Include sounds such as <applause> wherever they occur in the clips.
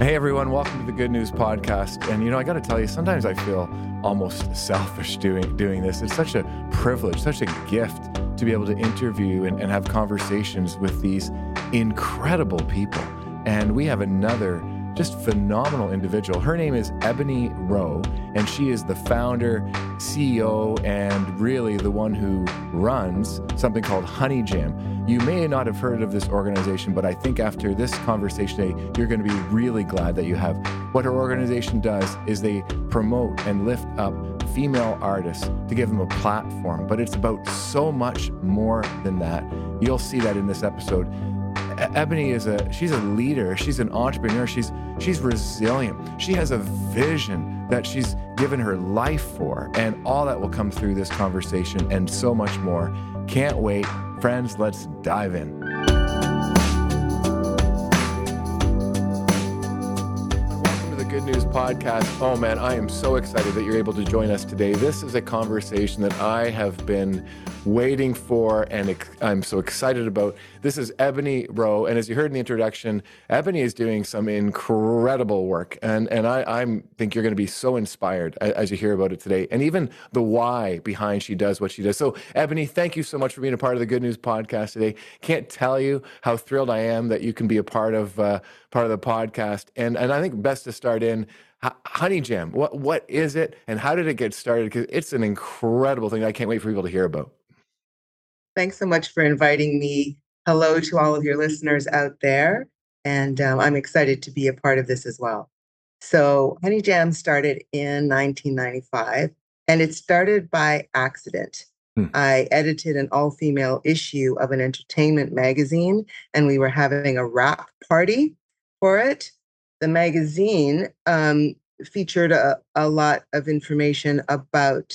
Hey everyone, welcome to the Good News Podcast. And you know, I got to tell you, sometimes I feel almost selfish doing doing this. It's such a privilege, such a gift to be able to interview and, and have conversations with these incredible people. And we have another just phenomenal individual. Her name is Ebonnie Rowe, and she is the founder, CEO, and really the one who runs something called Honey Jam. You may not have heard of this organization, but I think after this conversation today, you're going to be really glad that you have. What her organization does is they promote and lift up female artists to give them a platform, but it's about so much more than that. You'll see that in this episode. Ebonnie is a she's a leader, she's an entrepreneur, she's she's resilient. She has a vision that she's given her life for, and all that will come through this conversation and so much more. Can't wait. Friends, let's dive in. Good News Podcast. Oh man, I am so excited that you're able to join us today. This is a conversation that I have been waiting for and I'm so excited about. This is Ebonnie Rowe. And as you heard in the introduction, Ebonnie is doing some incredible work. And, and I I'm, think you're going to be so inspired as you hear about it today. And even the why behind she does what she does. So, Ebonnie, thank you so much for being a part of the Good News Podcast today. Can't tell you how thrilled I am that you can be a part of, uh, part of the podcast. And, and I think best to start in Honey Jam, what what is it, and how did it get started? Because it's an incredible thing. I can't wait for people to hear about. Thanks so much for inviting me. Hello to all of your listeners out there. And um, I'm excited to be a part of this as well. So, Honey Jam started in 1995, and it started by accident. Hmm. I edited an all female issue of an entertainment magazine, and we were having a wrap party for it. The magazine um, featured a, a lot of information about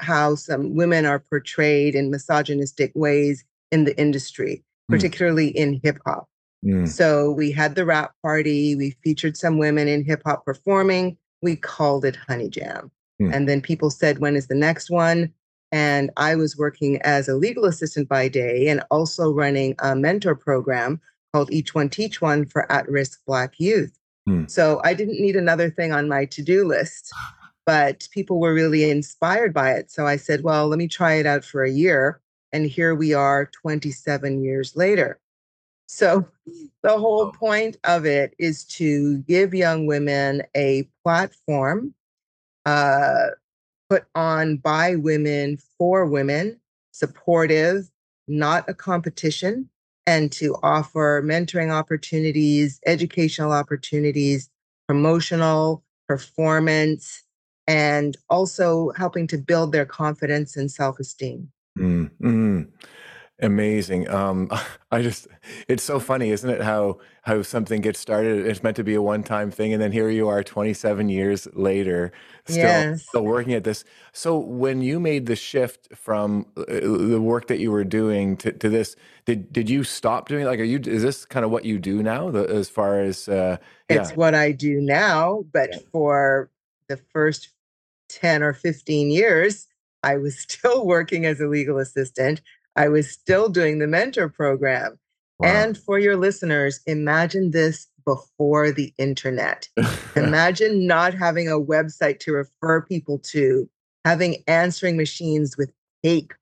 how some women are portrayed in misogynistic ways in the industry, mm. particularly in hip hop. Mm. So we had the rap party, we featured some women in hip hop performing. We called it Honey Jam. Mm. And then people said, when is the next one? And I was working as a legal assistant by day and also running a mentor program called Each One Teach One for at risk Black youth. Mm. So I didn't need another thing on my to do list but people were really inspired by it. So I said, well, let me try it out for a year. And here we are 27 years later. So the whole point of it is to give young women a platform uh, put on by women for women, supportive, not a competition, and to offer mentoring opportunities, educational opportunities, promotional, performance, and also helping to build their confidence and self esteem. Mm, mm, amazing. Um, <laughs> I just, it's so funny, isn't it? How how something gets started. It's meant to be a one time thing, and then here you are, 27 years later, still yes. still working at this. So when you made the shift from uh, the work that you were doing to, to this, did did you stop doing? Like, are you? Is this kind of what you do now? The, as far as uh, yeah. it's what I do now, but for the first 10 or 15 years, I was <laughs> still working as a legal assistant. I was still doing the mentor program. Wow. And for your listeners, imagine this before the internet. <laughs> imagine not having a website to refer people to, having answering machines with tape.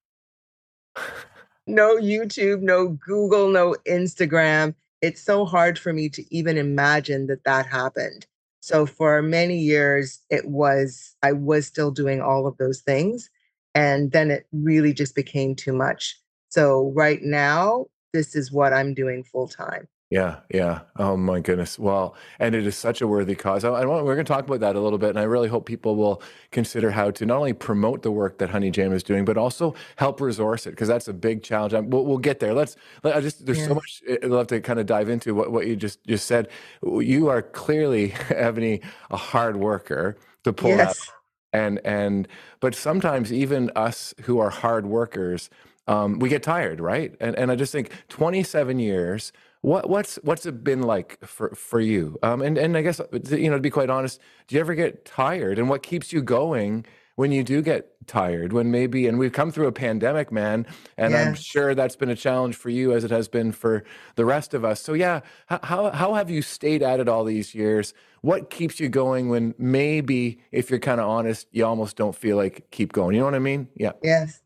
<laughs> no YouTube, no Google, no Instagram. It's so hard for me to even imagine that that happened. So for many years, it was, I was still doing all of those things. And then it really just became too much. So right now, this is what I'm doing full time. Yeah, yeah. Oh my goodness. Well, and it is such a worthy cause. I, I want, we're going to talk about that a little bit, and I really hope people will consider how to not only promote the work that Honey Jam is doing, but also help resource it because that's a big challenge. we'll, we'll get there. Let's. Let, I just there's yeah. so much eh, I'd love to kind of dive into what, what you just just said. You are clearly, <laughs> Ebonnie, a hard worker to pull yes. out, and and but sometimes even us who are hard workers, um, we get tired, right? And and I just think 27 years what what's what's it been like for for you? Um, and and I guess uh, you know to be quite honest, do you ever get tired? And what keeps you going when you do get tired, when maybe, and we've come through a pandemic, man, and I'm sure that's been a challenge for you as it has been for the rest of us. So yeah, how how have you stayed at it all these years? What keeps you going when maybe, if you're kind of honest, you almost don't feel like keep going? You know what I mean? Yeah. Yes.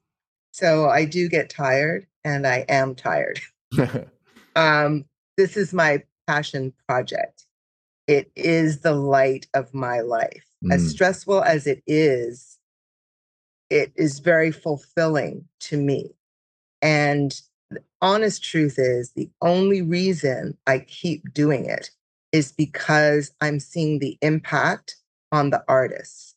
So I do get tired and I am tired. <laughs> <laughs> Um, this is my passion project. It is the light of my life. As Mm, stressful as it is, it is very fulfilling to me. And the honest truth is, the only reason I keep doing it is because I'm seeing the impact on the artists.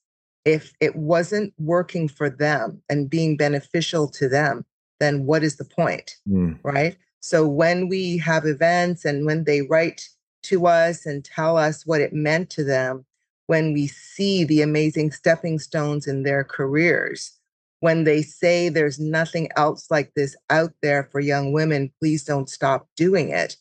If it wasn't working for them and being beneficial to them, then what is the point? mm, right? So when we have events and when they write to us and tell us what it meant to them, when we see the amazing stepping stones in their careers, when they say there's nothing else like this out there for young women, please don't stop doing it.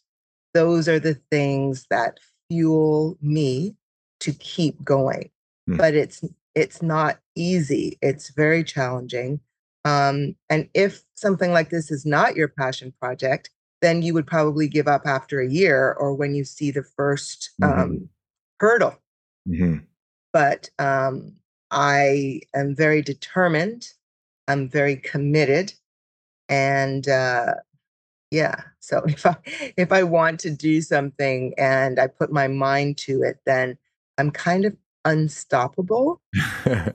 Those are the things that fuel me to keep going. Hmm. But it's it's not easy. It's very challenging. Um, and if something like this is not your passion project, then you would probably give up after a year or when you see the 1st Mhm. um, hurdle. mhm. But um, I am very determined. I'm very committed, and uh, yeah. So <laughs> if I if I want to do something and I put my mind to it, then I'm kind of unstoppable. <laughs>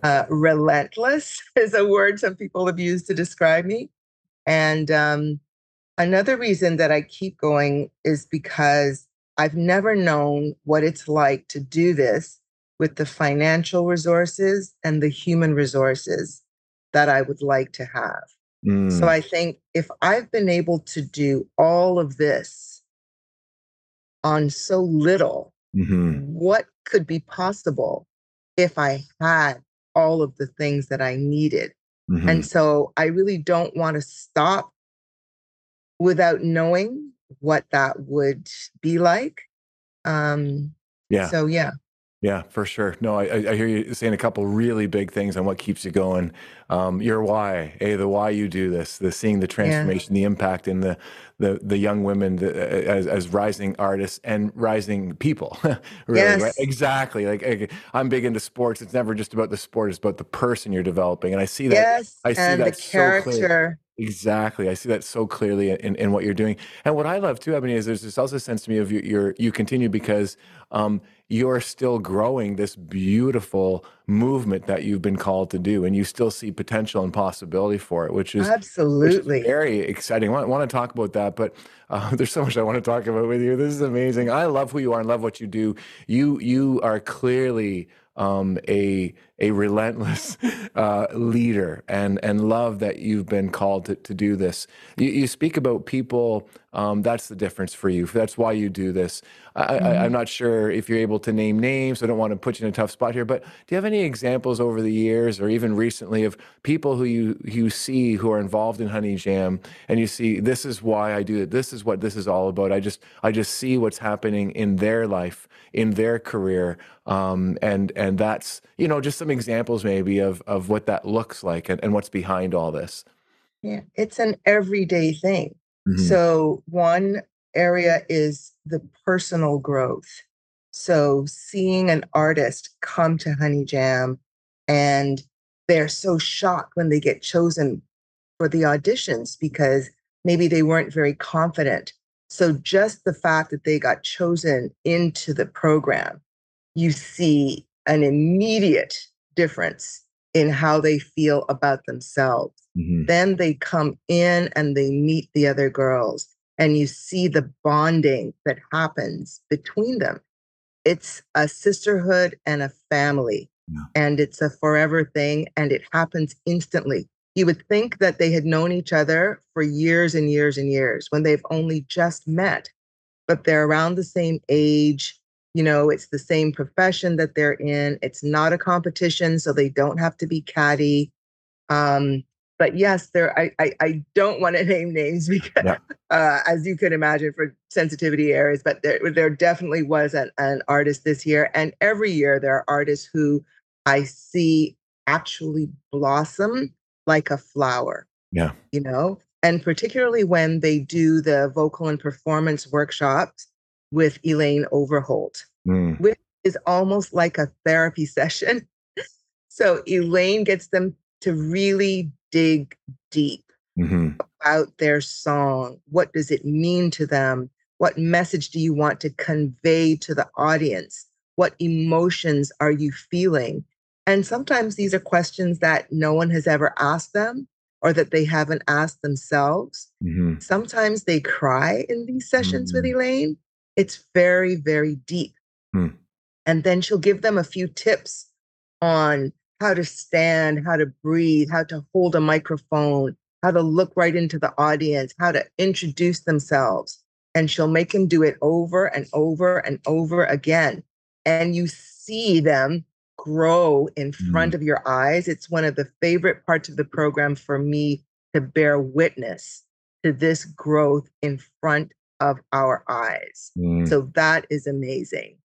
Uh, relentless <laughs> is a word some people have used to describe me. And um, another reason that I keep going is because I've never known what it's like to do this with the financial resources and the human resources that I would like to have. So Mm, I think if I've been able to do all of this on so little, mhm, what could be possible if I had all of the things that I needed? mhm. And so I really don't want to stop without knowing what that would be like. Um, Yeah. so yeah, Yeah, for sure. No, I, I hear you saying a couple really big things on what keeps you going. Um, your why, a the why you do this, the seeing the yeah, transformation, the impact in the the the young women the, as as rising artists and rising people. <laughs> really, right? yes, Exactly. Like I'm big into sports. It's never just about the sport; it's about the person you're developing, and I see that. yes, I see and the character. so clear. Exactly. I see that so clearly in, in what you're doing. And what I love too, Ebonnie, is there's this also sense to me of you, you're, you continue because um, you're still growing this beautiful movement that you've been called to do. And you still see potential and possibility for it, which is, which is Absolutely. very exciting. I want, want to talk about that, but uh, <laughs> there's so much I want to talk about with you. This is amazing. I love who you are and love what you do. You, you are clearly um, a a relentless <laughs> uh, leader and and love that you've been called to, to do this. You, you speak about people. Um, that's the difference for you. That's why you do this. I, I, I'm Mhm. not sure if you're able to name names. I don't want to put you in a tough spot here, but do you have any examples over the years or even recently of people who you you see who are involved in Honey Jam and you see this is why I do it. This is what this is all about. I just I just see what's happening in their life, in their career, um, and and that's you know just some examples maybe of of what that looks like and, and what's behind all this. Yeah, it's an everyday thing. Mhm. So one area is the personal growth. So seeing an artist come to Honey Jam and they're so shocked when they get chosen for the auditions because maybe they weren't very confident. So just the fact that they got chosen into the program, you see an immediate difference in how they feel about themselves. Mhm. Then they come in and they meet the other girls, and you see the bonding that happens between them. It's a sisterhood and a family, Yeah. and it's a forever thing, and it happens instantly. You would think that they had known each other for years and years and years when they've only just met, but they're around the same age. You know, it's the same profession that they're in. It's not a competition, so they don't have to be catty. Um, but yes, there. I I, I don't want to <laughs> name names because, Yeah. uh, as you could imagine, for sensitivity areas. But there there definitely was an, an artist this year, and every year there are artists who I see actually blossom like a flower. Yeah. You know, and particularly when they do the vocal and performance workshops with Elaine Overholt, mm. which is almost like a therapy <laughs> session. so Elaine gets them to really dig deep mm-hmm. about their song. What does it mean to them? What message do you want to convey to the audience? What emotions are you feeling? And sometimes these are questions that no one has ever asked them or that they haven't asked themselves. Mm-hmm. Sometimes they cry in these sessions mm-hmm. with Elaine. It's very, very deep. Mm. And then she'll give them a few tips on how to stand, how to breathe, how to hold a microphone, how to look right into the audience, how to introduce themselves. And she'll make them do it over and over and over again. And you see them grow in front mm. of your eyes. It's one of the favorite parts of the program for me to bear witness to this growth in front of our eyes. Mm. So that is amazing.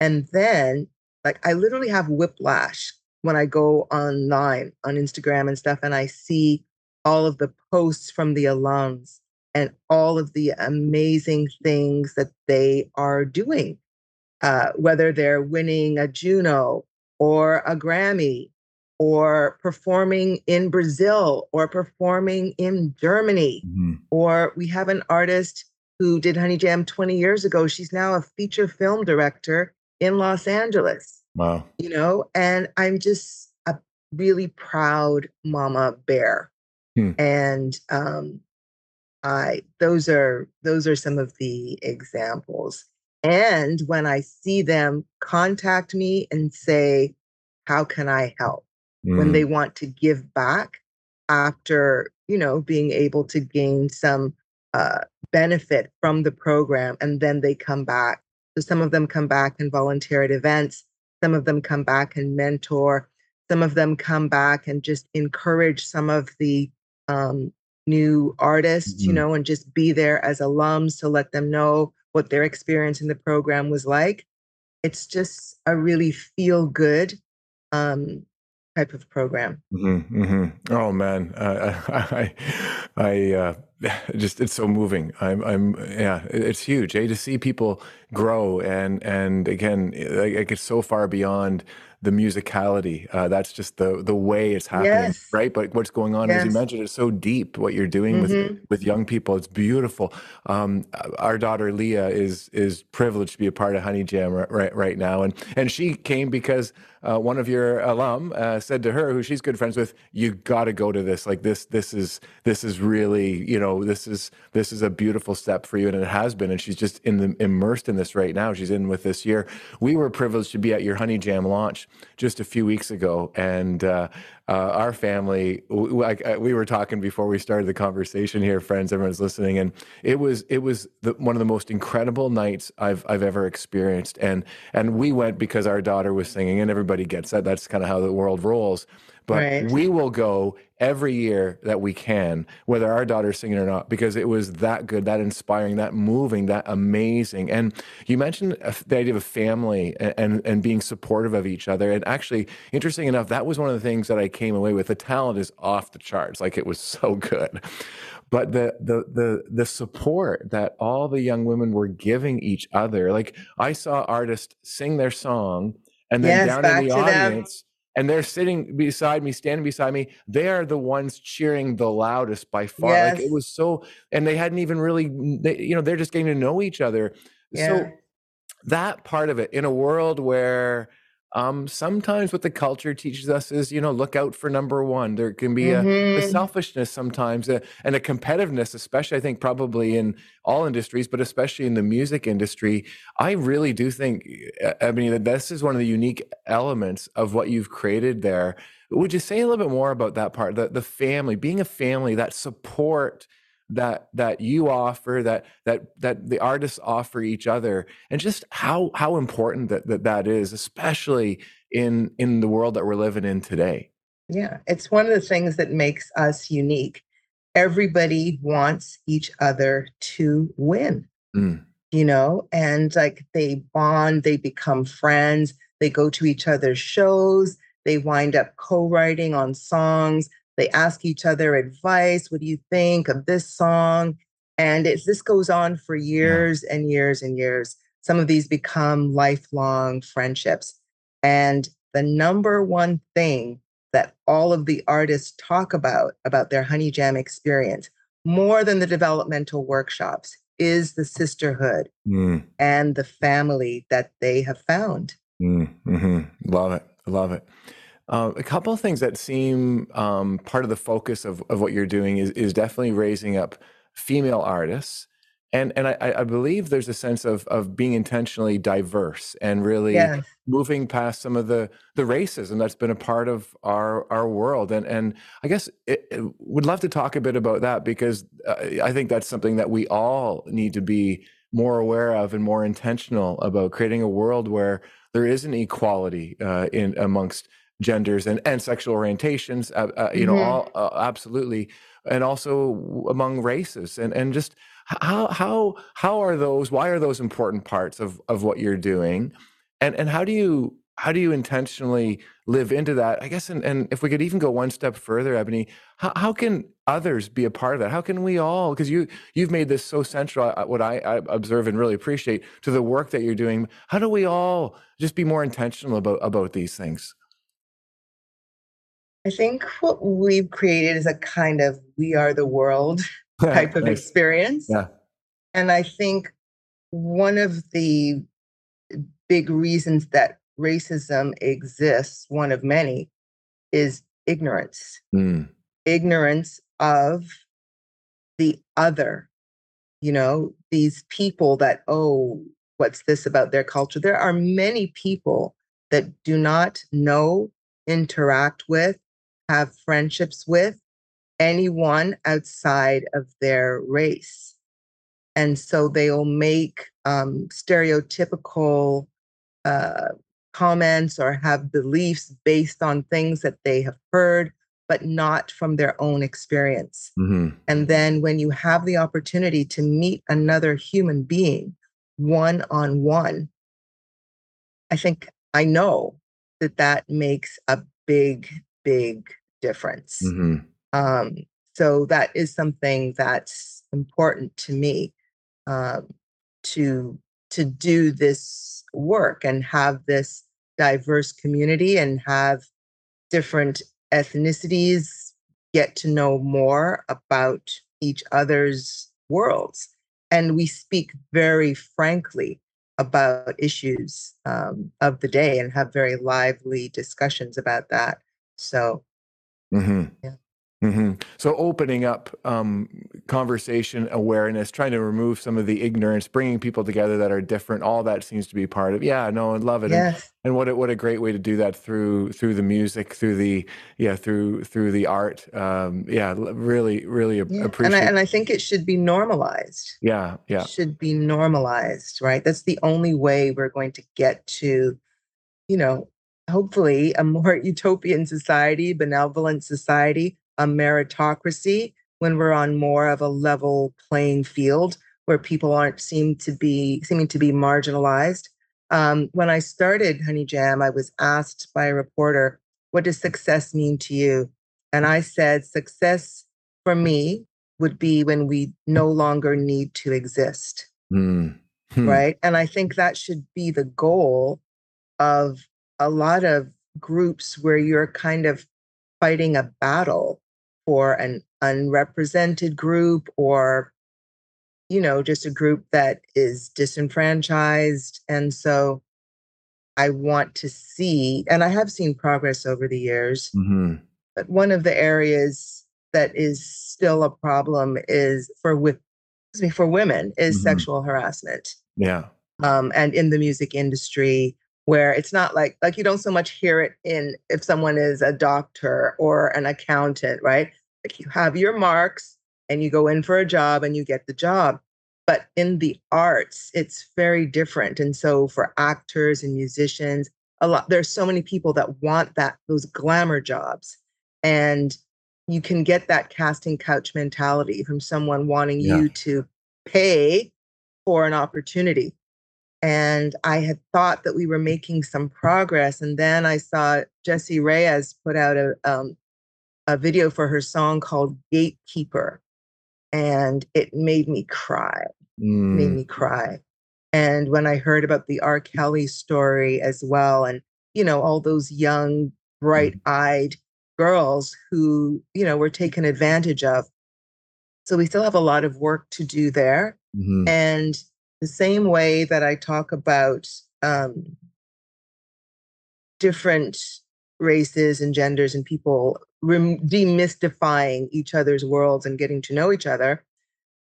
And then, like, I literally have whiplash when I go online on Instagram and stuff, and I see all of the posts from the alums and all of the amazing things that they are doing, uh, whether they're winning a Juno or a Grammy or performing in Brazil or performing in Germany. Mm-hmm. Or we have an artist who did Honey Jam 20 years ago. She's now a feature film director in Los Angeles. Wow. You know, and I'm just a really proud mama bear. Hmm. And um I those are those are some of the examples. And when I see them contact me and say, How can I help? Mm. When they want to give back after, you know, being able to gain some uh, benefit from the program, and then they come back. So some of them come back and volunteer at events, some of them come back and mentor, some of them come back and just encourage some of the um, new artists, mm-hmm. you know, and just be there as alums to let them know what their experience in the program was like. It's just a really feel good um, type of program. Mm-hmm, mm-hmm. Oh man, uh, <laughs> I, I, uh, <laughs> just it's so moving. I'm, I'm, yeah, it's huge. Eh, to see people grow and and again, like it's so far beyond the musicality. Uh, that's just the the way it's happening, yes. right? But what's going on, yes. as you mentioned, is so deep. What you're doing mm-hmm. with with young people, it's beautiful. Um, our daughter Leah is is privileged to be a part of Honey Jam right right now, and and she came because uh, one of your alum uh, said to her, who she's good friends with, "You got to go to this. Like this, this is this is really, you know, this is this is a beautiful step for you, and it has been. And she's just in the immersed in this right now. She's in with this year. We were privileged to be at your Honey Jam launch just a few weeks ago, and uh, uh, our family, like uh, we were talking before we started the conversation here, friends, everyone's listening, and it was it was the, one of the most incredible nights I've I've ever experienced, and and we went because our daughter was singing, and everybody gets that. That's kind of how the world rolls. But right. we will go every year that we can, whether our daughter's singing or not, because it was that good, that inspiring, that moving, that amazing. And you mentioned the idea of a family and, and, and being supportive of each other. And actually, interesting enough, that was one of the things that I came away with. The talent is off the charts, like it was <laughs> so good. But the the the the support that all the young women were giving each other, like I saw artists sing their song and then yes, down in the audience. Them and they're sitting beside me, standing beside me. They are the ones cheering the loudest by far. Yes. Like it was so, and they hadn't even really, they, you know, they're just getting to know each other. Yeah. So that part of it in a world where um, sometimes what the culture teaches us is, you know, look out for number one. There can be a, a mm-hmm. selfishness sometimes a, and a competitiveness, especially I think probably in all industries, but especially in the music industry. I really do think, I mean, that this is one of the unique elements of what you've created there. Would you say a little bit more about that part, the, the family, being a family, that support, that that you offer that that that the artists offer each other and just how how important that that, that is especially in in the world that we're living in today yeah it's one of the things that makes us unique everybody wants each other to win mm. you know and like they bond they become friends they go to each other's shows They wind up co writing on songs. They ask each other advice. What do you think of this song? And it's, this goes on for years yeah. and years and years. Some of these become lifelong friendships. And the number one thing that all of the artists talk about, about their Honey Jam experience, more than the developmental workshops, is the sisterhood mm. and the family that they have found. Mm, hmm Love it. Love it. Uh, a couple of things that seem um, part of the focus of, of what you're doing is, is definitely raising up female artists and and I, I believe there's a sense of of being intentionally diverse and really yes. moving past some of the the racism that's been a part of our our world and and I guess it, it would love to talk a bit about that because uh, I think that's something that we all need to be more aware of and more intentional about creating a world where there is an equality uh, in amongst genders and and sexual orientations uh, uh you mm-hmm. know all, uh, absolutely and also among races and and just how how how are those why are those important parts of of what you're doing? And and how do you how do you intentionally live into that? I guess and, and if we could even go one step further Ebonnie how, how can others be a part of that? How can we all because you you've made this so central what I, I observe and really appreciate to the work that you're doing. How do we all just be more intentional about about these things i think what we've created is a kind of we are the world <laughs> type of nice. experience. Yeah. And I think one of the big reasons that racism exists, one of many, is ignorance. Mm. Ignorance of the other. You know, these people that, oh, what's this about their culture? There are many people that do not know, interact with, have friendships with, anyone outside of their race. And so they'll make um, stereotypical uh, comments or have beliefs based on things that they have heard, but not from their own experience. Mm-hmm. And then when you have the opportunity to meet another human being one on one, I think I know that that makes a big, big difference. Mm-hmm. Um, so that is something that's important to me um, to to do this work and have this diverse community and have different ethnicities get to know more about each other's worlds and we speak very frankly about issues um, of the day and have very lively discussions about that so mm-hmm. yeah. Mm-hmm. So opening up um, conversation awareness, trying to remove some of the ignorance, bringing people together that are different, all that seems to be part of. Yeah, no, I love it. Yes. And, and what a, what a great way to do that through through the music, through the yeah, through through the art. Um, yeah, really, really yeah. appreciate. And I, and I think it should be normalized. Yeah, yeah, it should be normalized, right? That's the only way we're going to get to, you know, hopefully a more <laughs> utopian society, benevolent society a meritocracy when we're on more of a level playing field where people aren't seem to be seeming to be marginalized. Um, when I started Honey Jam, I was asked by a reporter, "What does success mean to you?" And I said, "Success for me would be when we no longer need to exist." Mm. Hmm. Right, and I think that should be the goal of a lot of groups where you're kind of fighting a battle for an unrepresented group or you know just a group that is disenfranchised and so i want to see and i have seen progress over the years mm-hmm. but one of the areas that is still a problem is for with excuse me for women is mm-hmm. sexual harassment yeah um, and in the music industry where it's not like like you don't so much hear it in if someone is a doctor or an accountant, right? Like you have your marks and you go in for a job and you get the job. But in the arts, it's very different. And so for actors and musicians, a lot there's so many people that want that those glamour jobs. And you can get that casting couch mentality from someone wanting yeah. you to pay for an opportunity And I had thought that we were making some progress. And then I saw Jessie Reyez put out a, um, a video for her song called Gatekeeper. And it made me cry, mm. made me cry. And when I heard about the R. Kelly story as well, and, you know, all those young, bright eyed girls who, you know, were taken advantage of. So we still have a lot of work to do there. Mm-hmm. And the same way that I talk about um, different races and genders and people rem- demystifying each other's worlds and getting to know each other,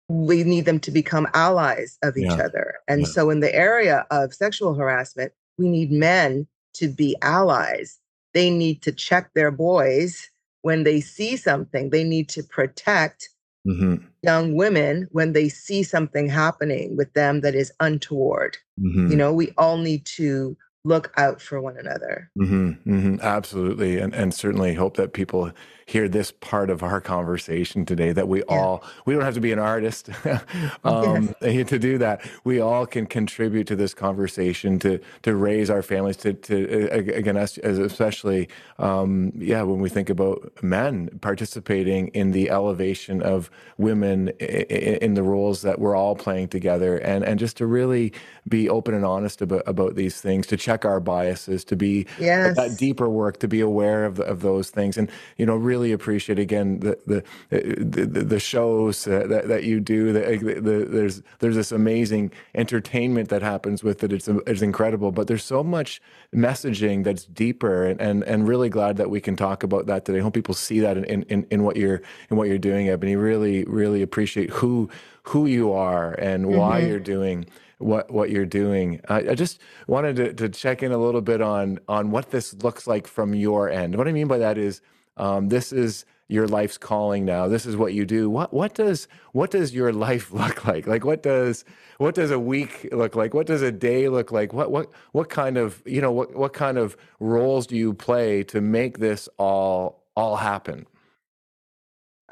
we need them to become allies of each yeah. other. And yeah. so, in the area of sexual harassment, we need men to be allies. They need to check their boys when they see something, they need to protect mm-hmm. young women when they see something happening with them that is untoward. Mm-hmm. You know, we all need to look out for one another. Mm-hmm, mm-hmm, absolutely, and and certainly hope that people hear this part of our conversation today. That we yeah. all we don't have to be an artist <laughs> <laughs> um, yes. to do that. We all can contribute to this conversation to to raise our families. To to again, us as especially um, yeah, when we think about men participating in the elevation of women in, in the roles that we're all playing together, and and just to really be open and honest about about these things to check our biases, to be yes. that deeper work, to be aware of the, of those things, and you know really appreciate again the the the, the shows that, that you do. The, the, there's there's this amazing entertainment that happens with it. It's it's incredible, but there's so much messaging that's deeper, and and, and really glad that we can talk about that today. I hope people see that in, in, in what you're in what you're doing, Ebonnie. Really really appreciate who who you are and why mm-hmm. you're doing what what you're doing. I, I just wanted to, to check in a little bit on on what this looks like from your end. What I mean by that is um, this is your life's calling now. This is what you do. What what does what does your life <laughs> look like? Like what does what does a week look like? What does a day look like? What what what kind of you know what what kind of roles do you play to make this all all happen?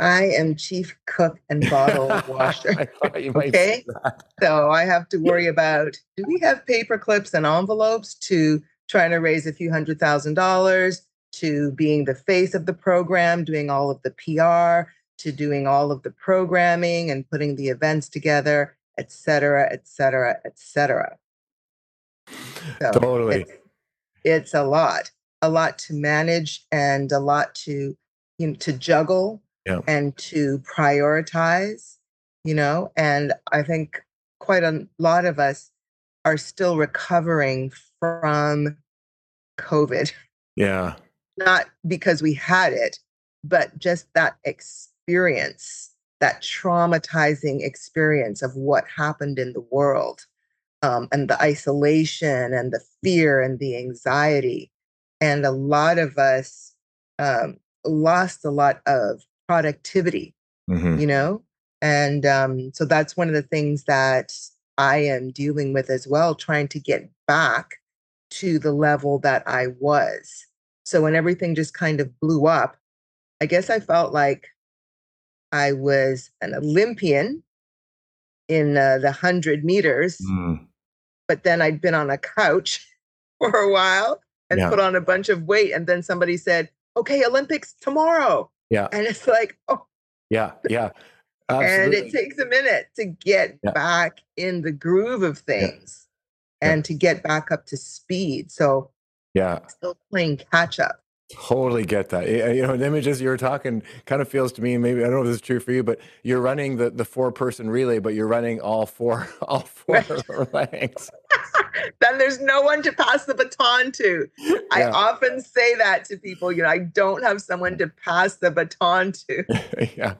I am chief cook and bottle <laughs> washer. okay. So I have to worry about do we have paper clips and envelopes to trying to raise a few hundred thousand dollars, to being the face of the program, doing all of the PR, to doing all of the programming and putting the events together, et cetera, et cetera, et cetera. So totally. It's, it's a lot, a lot to manage and a lot to you know, to juggle yeah. and to prioritize, you know, and I think quite a lot of us are still recovering from COVID. Yeah. Not because we had it, but just that experience, that traumatizing experience of what happened in the world um, and the isolation and the fear and the anxiety. And a lot of us um, lost a lot of productivity, mm-hmm. you know? And um, so that's one of the things that I am dealing with as well, trying to get back to the level that I was. So when everything just kind of blew up, I guess I felt like I was an Olympian in uh, the 100 meters, mm. but then I'd been on a couch <laughs> for a while and yeah. put on a bunch of weight. And then somebody said, okay, Olympics tomorrow. Yeah. And it's like, oh. Yeah, yeah. Absolutely. And it takes a minute to get yeah. back in the groove of things yeah. and to get back up to speed. So, yeah, still playing catch up. Totally get that. Uh, you know, the images you were talking kind of feels to me. Maybe I don't know if this is true for you, but you're running the the four person relay, but you're running all four <laughs> all four right. <laughs> ranks. Then there's no one to pass the baton to. Yeah. I often say that to people, you know, I don't have someone to pass the baton to. <laughs> yeah.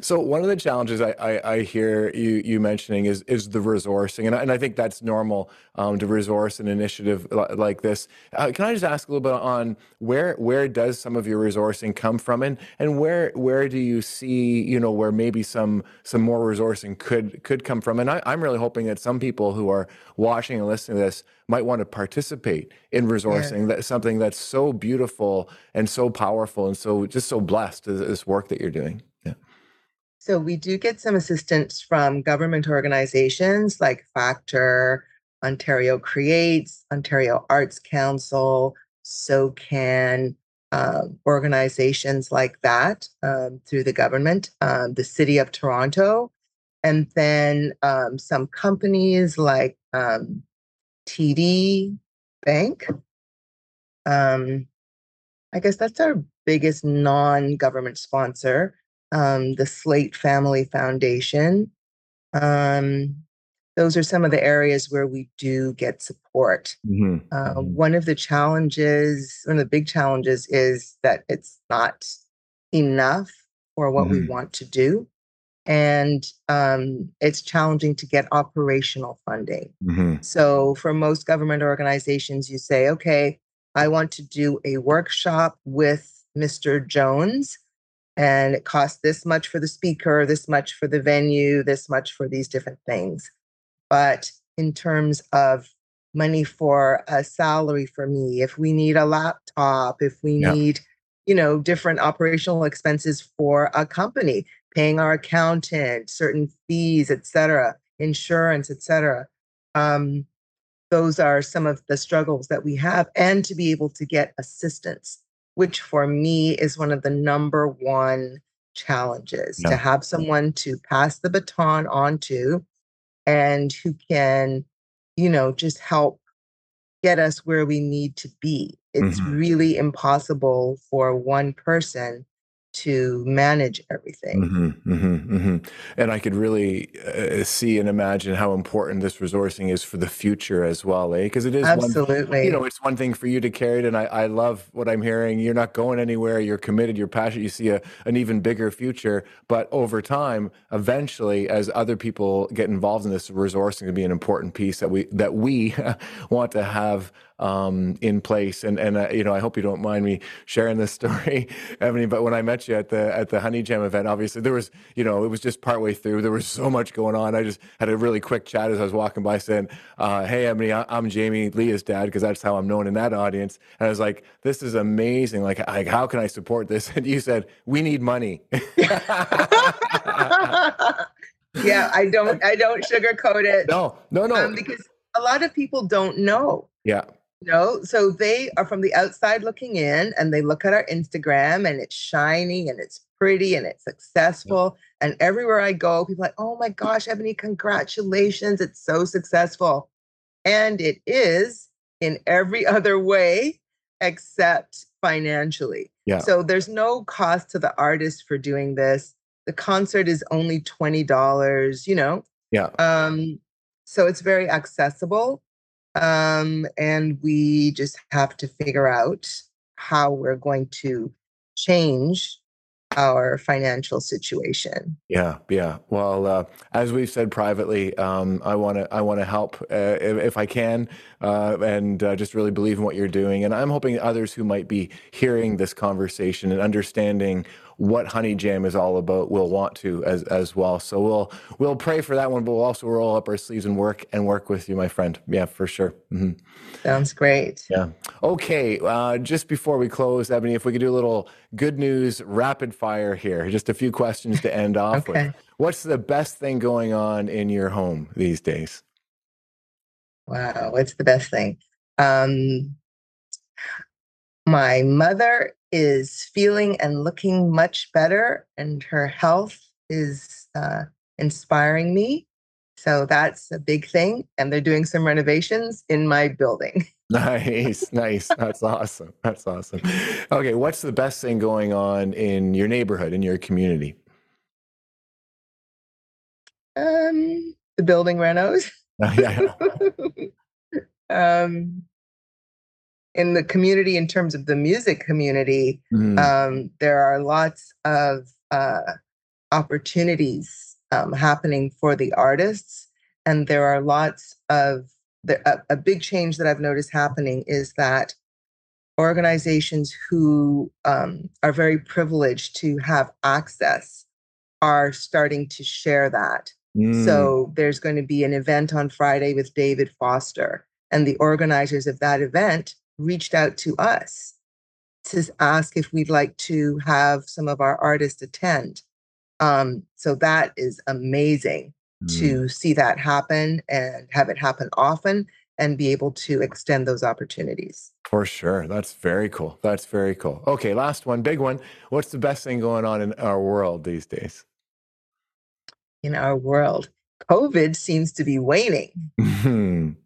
So one of the challenges I, I, I, hear you you mentioning is is the resourcing, and I, and I think that's normal um, to resource an initiative like this. Uh, can I just ask a little bit on where where does some of your resourcing come from, and and where where do you see you know where maybe some some more resourcing could could come from? And I, I'm really hoping that some people who are watching and listening to this might want to participate in resourcing. That's something that's so beautiful and so powerful and so just so blessed this work that you're doing. Yeah. So we do get some assistance from government organizations like Factor Ontario Creates, Ontario Arts Council, SOCAN, um, organizations like that um, through the government, um, the City of Toronto, and then um, some companies like um, TD Bank. Um, I guess that's our biggest non government sponsor, um, the Slaight Family Foundation. Um, those are some of the areas where we do get support. Mm-hmm. Uh, mm-hmm. one of the challenges, one of the big challenges is that it's not enough for what mm-hmm. we want to do and um, it's challenging to get operational funding. Mm-hmm. So, for most government organizations, you say, okay, I want to do a workshop with Mr. Jones, and it costs this much for the speaker, this much for the venue, this much for these different things. But in terms of money for a salary for me, if we need a laptop, if we yeah. need you know different operational expenses for a company paying our accountant, certain fees, et cetera, insurance, et cetera. Um, those are some of the struggles that we have, and to be able to get assistance, which for me is one of the number one challenges yeah. to have someone to pass the baton on to and who can, you know, just help get us where we need to be. It's mm-hmm. really impossible for one person to manage everything. Mm-hmm, mm-hmm, mm-hmm. And I could really uh, see and imagine how important this resourcing is for the future as well, eh? Because it is absolutely, one, you know, it's one thing for you to carry it, and I, I love what I'm hearing. You're not going anywhere. You're committed. You're passionate. You see a, an even bigger future. But over time, eventually, as other people get involved in this, resourcing to be an important piece that we that we <laughs> want to have um, in place. And and uh, you know, I hope you don't mind me sharing this <laughs> story, Ebonnie. But when I met you at the at the Honey Jam event, obviously there was you know it was just partway through. There was so much going on. I just had a really quick chat as I was walking by, saying, uh, "Hey, Ebonnie, I'm Jamie Leah's dad," because that's how I'm known in that audience. And I was like, "This is amazing. Like, like how can I support this?" And you said, "We need money." <laughs> yeah, I don't I don't sugarcoat it. No, no, no. Um, because a lot of people don't know. Yeah. No, so they are from the outside looking in and they look at our Instagram and it's shiny and it's pretty and it's successful. Yeah. And everywhere I go, people are like, oh my gosh, Ebonnie, congratulations. It's so successful. And it is in every <laughs> other way except financially. Yeah. So there's no cost to the artist for doing this. The concert is only $20, you know. Yeah. Um, so it's very accessible. Um, and we just have to figure out how we're going to change our financial situation. Yeah, yeah. Well, uh, as we've said privately, um, I want to I want to help uh, if, if, I can, uh, and uh, just really believe in what you're doing. And I'm hoping others who might be hearing this conversation and understanding what Honey Jam is all about will want to as as well. So we'll we'll pray for that one, but we'll also roll up our sleeves and work and work with you, my friend. Yeah, for sure. Mm-hmm. Sounds great. Yeah. Okay. Uh, just before we close, Ebonnie, if we could do a little good news rapid fire here, just a few questions to end off okay. with. What's the best thing going on in your home these days? Wow, what's the best thing? Um, my mother is feeling and looking much better, and her health is uh, inspiring me. So that's a big thing. And they're doing some renovations in my building. <laughs> nice, nice. That's awesome. That's awesome. Okay, what's the best thing going on in your neighborhood, in your community? Um, the building renos. <laughs> yeah. <laughs> um, in the community in terms of the music community mm. um, there are lots of uh, opportunities um, happening for the artists and there are lots of the, a, a big change that i've noticed happening is that organizations who um, are very privileged to have access are starting to share that mm. so there's going to be an event on friday with david foster and the organizers of that event reached out to us to ask if we'd like to have some of our artists attend. Um, so that is amazing. mm. to see that happen and have it happen often and be able to extend those opportunities. For sure. That's very cool. That's very cool. Okay, last one, big one. What's the best thing going on in our world these days? In our world, COVID seems to be waning. <laughs>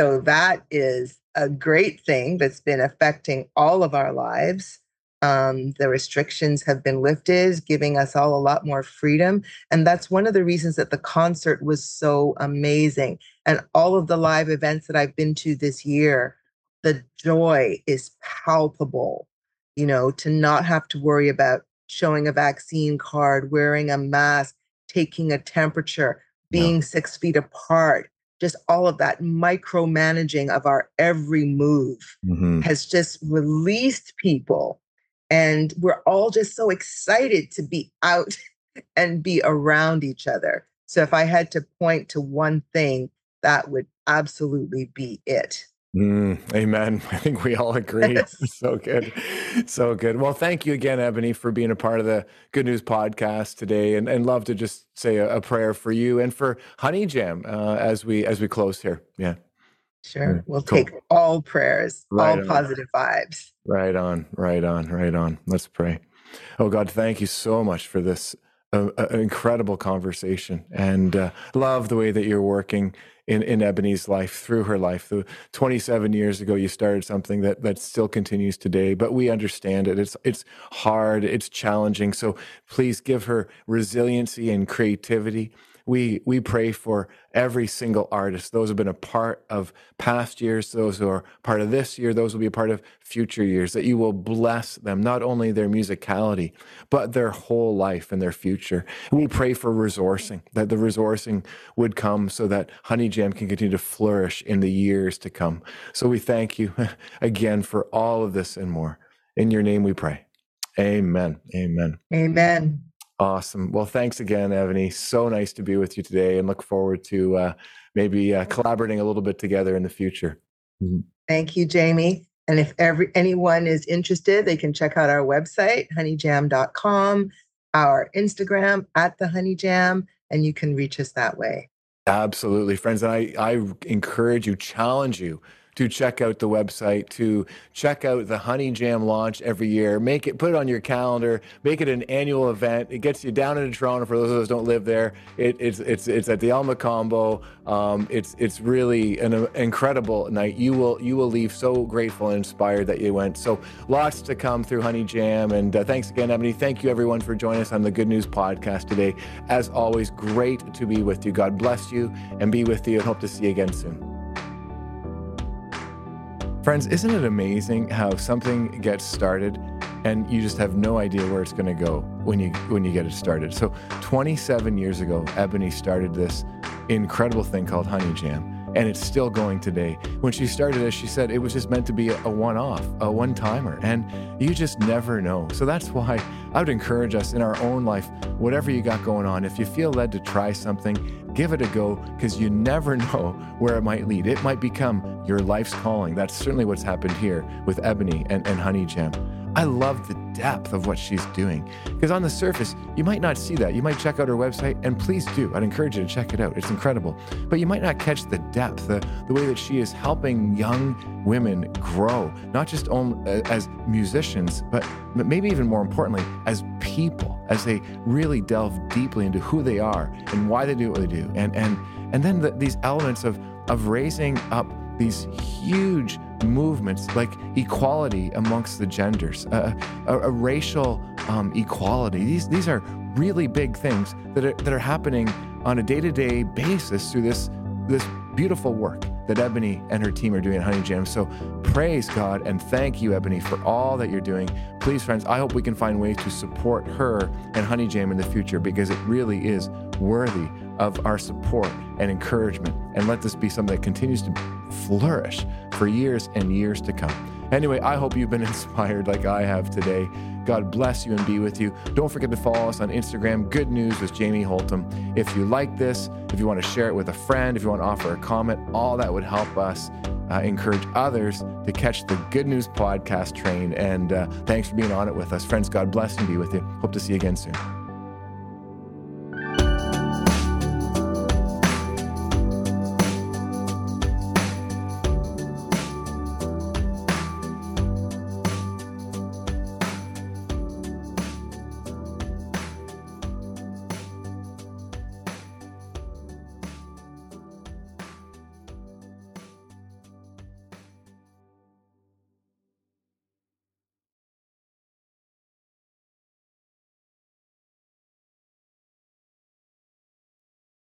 So that is a great thing that's been affecting all of our lives. Um, the restrictions have been lifted, giving us all a lot more freedom. And that's one of the reasons that the concert was so amazing. And all of the live events that I've been to this year, the joy is palpable, you know, to not have to worry about showing a vaccine card, wearing a mask, taking a temperature, being yeah. six feet apart, just all of that micromanaging of our every move mm-hmm. has just released people. And we're all just so excited to be out <laughs> and be around each other. So if I had to point to one thing, that would absolutely be it. Mm, amen. <laughs> I think we all agree. <laughs> so good. So good. Well, thank you again, Ebonnie, for being a part of the Good News podcast today and, and love to just say a, a prayer for you and for Honey Jam uh, as we as we close here. Yeah. Sure. We'll cool. take all prayers, right all on. positive vibes. Right on, right on, right on. Let's pray. Oh God, thank you so much for this uh, incredible conversation and uh, love the way that you're working in, in Ebonnie's life, through her life. The 27 years ago, you started something that, that still continues today, but we understand it. It's, it's hard, it's challenging. So please give her resiliency and creativity we we pray for every single artist. Those have been a part of past years those who are part of this year those will be a part of future years that you will bless them not only their musicality but their whole life and their future. We pray for resourcing that the resourcing would come so that honey jam can continue to flourish in the years to come. So we thank you <laughs> again for all of this and more. In your name we pray. Amen. Amen. Amen Awesome. Well, thanks again, Ebonnie. So nice to be with you today and look forward to uh, maybe uh, collaborating a little bit together in the future. Mm-hmm. Thank you, Jamie. And if every, anyone is interested, they can check out our website, honeyjam.com, our Instagram at the honeyjam, and you can reach us that way. Absolutely, friends. And I, I encourage you, challenge you to check out the website, to check out the Honey Jam launch every year. Make it, put it on your calendar, make it an annual event. It gets you down into Toronto for those of us don't live there. It, it's, it's, it's at the Alma Combo. Um, it's, it's really an uh, incredible night. You will, you will leave so grateful and inspired that you went. So lots to come through Honey Jam. And uh, thanks again, Ebonnie. Thank you everyone for joining us on the Good News Podcast today. As always, great to be with you. God bless you and be with you and hope to see you again soon. Friends, isn't it amazing how something gets started and you just have no idea where it's going to go when you when you get it started. So 27 years ago, Ebonnie started this incredible thing called Honey Jam, and it's still going today. When she started this, she said it was just meant to be a, a one-off, a one-timer, and you just never know. So that's why I would encourage us in our own life, whatever you got going on, if you feel led to try something, give it a go because you never <laughs> know where it might lead. It might become your life's calling. That's certainly what's happened here with Ebonnie and, and Honey Jam. I love the depth of what she's doing because on the surface, you might not see that. You might check out her website, and please do. I'd encourage you to check it out. It's incredible. But you might not catch the depth, the, the way that she is helping young women grow, not just on, uh, as musicians, but maybe even more importantly, as people, as they really delve deeply into who they are and why they do what they do. And, and, and then the, these elements of, of raising up these huge movements like equality amongst the genders, uh, a, a, racial um, equality. These, these are really big things that are, that are happening on a day to day basis through this, this beautiful work that Ebonnie and her team are doing at Honey Jam. So praise God and thank you, Ebonnie, for all that you're doing. Please, friends, I hope we can find ways to support her and Honey Jam in the future because it really is worthy of our support and encouragement. And let this be something that continues to flourish for years and years to come. Anyway, I hope you've been <laughs> inspired like I have today. God bless you and be with you. Don't forget to follow us on Instagram, Good News with Jamie Holtom. If you like this, if you want to share it with a friend, if you want to offer a comment, all that would help us uh, encourage others to catch the Good News podcast train. And uh, thanks for being on it with us. Friends, God bless and be with you. Hope to see you again soon.